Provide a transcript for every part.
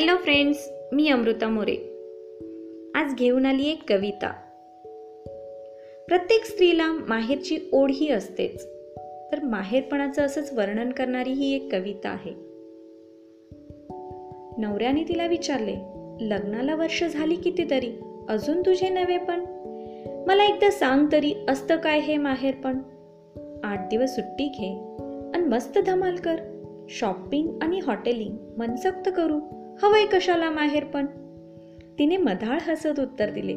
Hello friends मी अमृता मोरे. आज घेऊन आली एक कविता. प्रत्येक स्त्रीला माहेरची ओढ ही असतेच तर माहेरपणाचं असंच वर्णन करणारी ही एक कविता आहे. नवऱ्याने तिला विचारले लग्नाला वर्ष झाली कितीतरी अजून तुझे नवे पण? मला एकदा सांग तरी असतं काय हे माहेरपण आठ दिवस सुट्टी घे आणि मस्त धमाल कर. शॉपिंग आणि हॉटेलिंग मनसक्त करू. हवंय कशाला माहेर पण? तिने मधाळ हसत उत्तर दिले.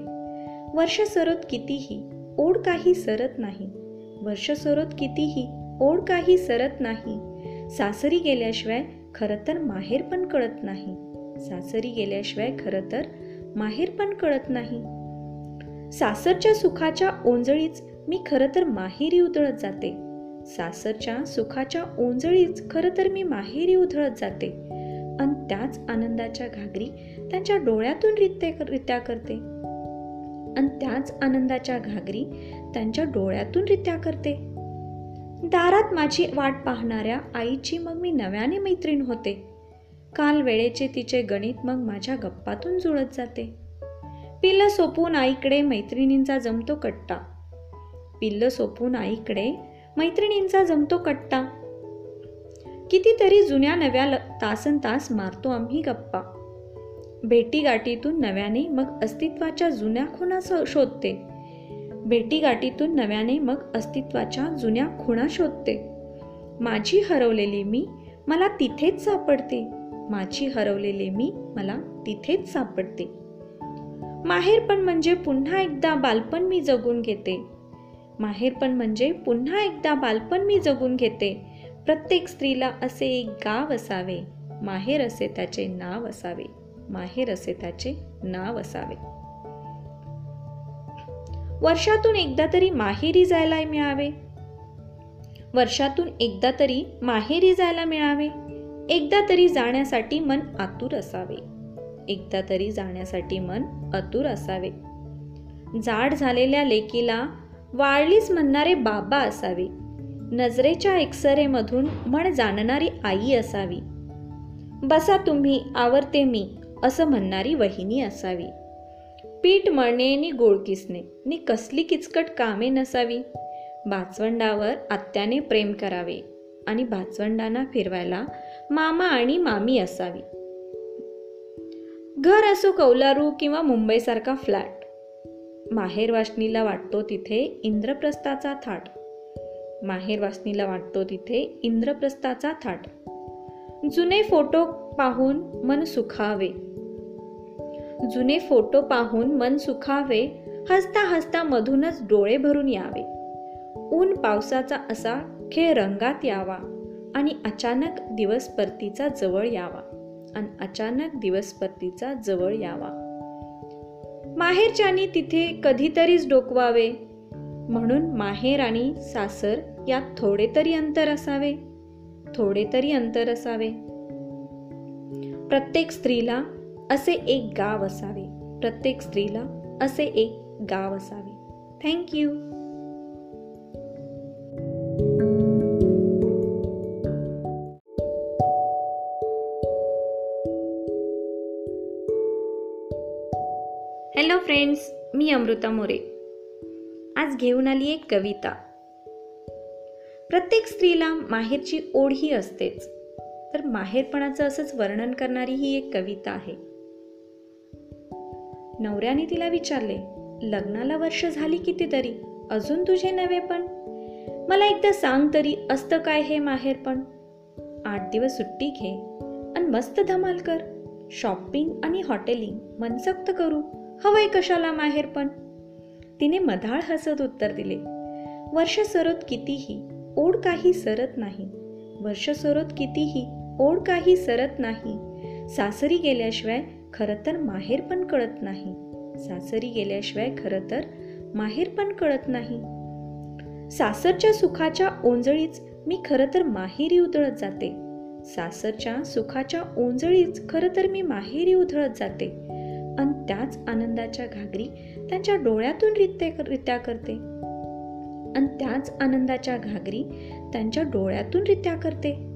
वर्ष सरत कितीही ओढ काही सरत नाही. वर्ष सरत कितीही ओढ काही सरत नाही. सासरी गेल्याशिवाय खरं तर माहेर पण कळत नाही. सासरी गेल्याशिवाय खरं तर माहेर पण कळत नाही. सासरच्या सुखाच्या ओंजळीच मी खरं तर माहेरी उधळत जाते. सासरच्या सुखाच्या ओंजळीच खरं तर मी माहेरी उधळत जाते. आणि त्याच आनंदाच्या घागरी त्यांच्या डोळ्यातून रित्या रित्या करते. आणि त्याच आनंदाच्या घागरी त्यांच्या डोळ्यातून रित्या करते. दारात माझी वाट पाहणाऱ्या आईची मग मी नव्याने मैत्रीण होते. काल वेळेचे तिचे गणित मग माझ्या गप्पातून जुळत जाते. पिल्ल सोपून आईकडे मैत्रिणींचा जमतो कट्टा. पिल्ल सोपून आईकडे मैत्रिणींचा जमतो कट्टा. कितीतरी जुन्या नव्या तासन तास मारतो आम्ही गप्पा. भेटीगाठीतून नव्याने मग अस्तित्वाच्या जुन्या खुणा शोधते. भेटीगाठीतून नव्याने मग अस्तित्वाच्या जुन्या खुणा शोधते. माझी हरवलेली मी मला तिथेच सापडते. माझी हरवलेली मी मला तिथेच सापडते. माहेरपण म्हणजे पुन्हा एकदा बालपण मी जगून घेते. माहेरपण म्हणजे पुन्हा एकदा बालपण मी जगून घेते. प्रत्येक स्त्रीला असे एक गाव असावे. माहेर असे त्याचे नाव असावे. माहेर असे त्याचे नाव असावे. वर्षातून एकदा तरी माहेरी जायला मिळावे. वर्षातून एकदा तरी माहेरी जायला मिळावे. एकदा तरी जाण्यासाठी मन आतुर असावे. एकदा तरी जाण्यासाठी मन आतुर असावे. जाड झालेल्या लेकीला वाळलीच म्हणणारे बाबा असावे. नजरेच्या एक्सरेमधून म्हण जाणणारी आई असावी. बसा तुम्ही आवरते मी असं म्हणणारी वहिनी असावी. पीठ मळणे नि गोळ किसणे नि कसली किचकट कामे नसावी. भाचवंडावर आत्याने प्रेम करावे आणि भाचवंडांना फिरवायला मामा आणि मामी असावी. घर असो कौलारू किंवा मुंबईसारखा फ्लॅट. माहेर वाशनीला वाटतो तिथे इंद्रप्रस्थाचा थाट. माहेर वासनीला वाटतो तिथे इंद्रप्रस्थाचा थाट. जुने फोटो पाहून मन सुखावे. जुने फोटो पाहून मन सुखावे हसता हसता मधूनच डोळे भरून यावे. ऊन पावसाचा असा खेळ रंगात यावा आणि अचानक दिवस परतीचा जवळ यावा. आणि अचानक दिवस परतीचा जवळ यावा. माहेरच्यानी तिथे कधीतरीच डोकवावे. म्हणून माहेर आणि सासर यात थोडे तरी अंतर असावे. थोडे तरी अंतर असावे. प्रत्येक स्त्रीला असे एक गाव असावे. प्रत्येक स्त्रीला असे एक गाव असावे. थँक्यू हॅलो फ्रेंड्स मी अमृता मोरे. आज घेऊन आली एक कविता. प्रत्येक स्त्रीला माहेरची ओढ ही असतेच. तर माहेरपणाचं असंच वर्णन करणारी ही एक कविता आहे. नवऱ्याने तिला विचारले लग्नाला वर्ष झाली कितीतरी? अजून तुझे नवे पण? मला एकदा सांग तरी असतं काय हे माहेरपण आठ दिवस सुट्टी घे आणि मस्त धमाल कर. शॉपिंग आणि हॉटेलिंग मनसक्त करू. हवंय कशाला माहेरपण तिने मधाळ हसत उत्तर दिले वर्ष सरत कितीही ओढ काही सरत नाही. वर्ष सरत कितीही ओढ काही सरत नाही. सासरी गेल्याशिवाय खरं तर माहेर पण कळत नाही. सासरी गेल्याशिवाय खरं तर माहेर पण कळत नाही. सासरच्या सुखाच्या ओंजळीच मी खरं तर माहेरी उधळत जाते. सासरच्या सुखाच्या ओंजळीच खरं तर मी माहेरी उधळत जाते. आणि त्याच आनंदाच्या घागरी त्यांच्या डोळ्यातून रित्या रित्या करते. आणि त्याच आनंदाच्या घागरी त्यांच्या डोळ्यातून रित्या करते.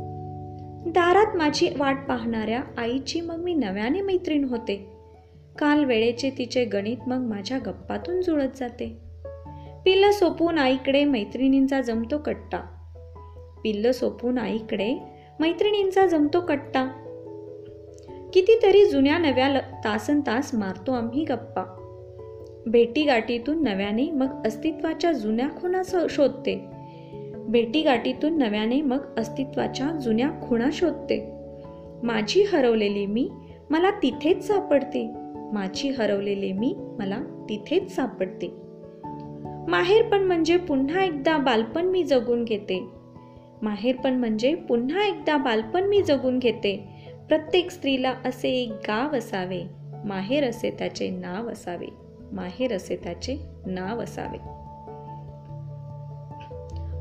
दारात माझी वाट पाहणाऱ्या आईची मग मी नव्याने मैत्रीण होते. काल वेळेचे तिचे गणित मग माझ्या गप्पातून जुळत जाते. पिल्ल सोपून आईकडे मैत्रिणींचा जमतो कट्टा. पिल्ल सोपून आईकडे मैत्रिणींचा जमतो कट्टा. कितीतरी जुन्या नव्या ल तासन तास मारतो आम्ही गप्पा. भेटीगाठीतून नव्याने मग अस्तित्वाच्या जुन्या खुणा शोधते. भेटीगाठीतून नव्याने मग अस्तित्वाच्या जुन्या खुणा शोधते. माझी हरवलेली मी मला तिथेच सापडते. माझी हरवलेली मी मला तिथेच सापडते. माहेरपण म्हणजे पुन्हा एकदा बालपण मी जगून घेते. माहेरपण म्हणजे पुन्हा एकदा बालपण मी जगून घेते. प्रत्येक स्त्रीला असे एक गाव असावे. माहेर असे त्याचे नाव असावे. माहेर असे त्याचे नाव असावे.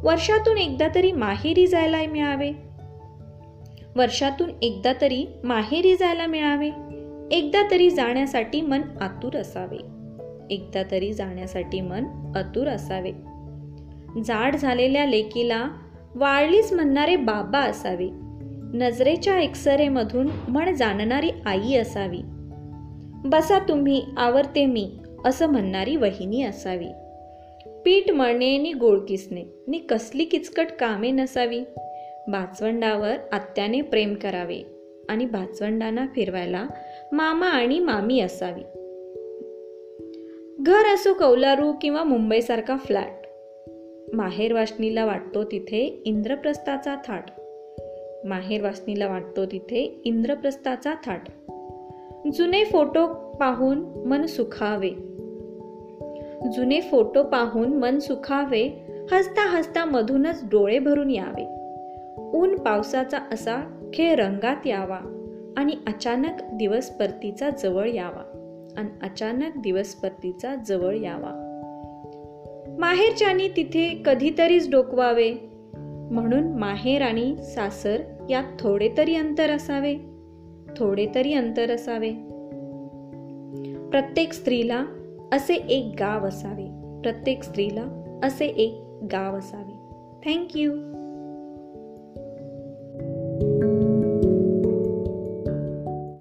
वर्षातून एकदा तरी माहेरी जायला मिळावे. वर्षातून एकदा तरी माहेरी जायला मिळावे. एकदा तरी जाण्यासाठी मन आतुर असावे. एकदा तरी जाण्यासाठी मन आतुर असावे. जाड झालेल्या लेकीला वाळलीच म्हणणारे बाबा असावे. नजरेच्या एक्सरेमधून म्हण जाणणारी आई असावी. बसा तुम्ही आवरते मी. असं म्हणणारी वहिनी असावी. पीठ मळणे नि गोळ किसणे नि कसली किचकट कामे नसावी. भाचवंडावर आत्याने प्रेम करावे आणि भाचवंडांना फिरवायला मामा आणि मामी असावी. घर असो कौलारू किंवा मुंबईसारखा फ्लॅट माहेर वाशनीला वाटतो तिथे इंद्रप्रस्थाचा थाट. माहेर वासनीला वाटतो तिथे इंद्रप्रस्थाचा थाट. जुने फोटो पाहून मन सुखावे. जुने फोटो पाहून मन सुखावे हसता हसता मधूनच डोळे भरून यावे. ऊन पावसाचा असा खेळ रंगात यावा आणि अचानक दिवस परतीचा जवळ यावा आणि अचानक दिवस परतीचा जवळ यावा. माहेरच्यानी तिथे कधीतरीच डोकवावे. म्हणून माहेर आणि सासर यात थोडे तरी अंतर असावे. थोडे तरी अंतर असावे. प्रत्येक स्त्रीला असे एक गाव असावे. प्रत्येक स्त्रीला असे एक गाव असावे. थँक्यू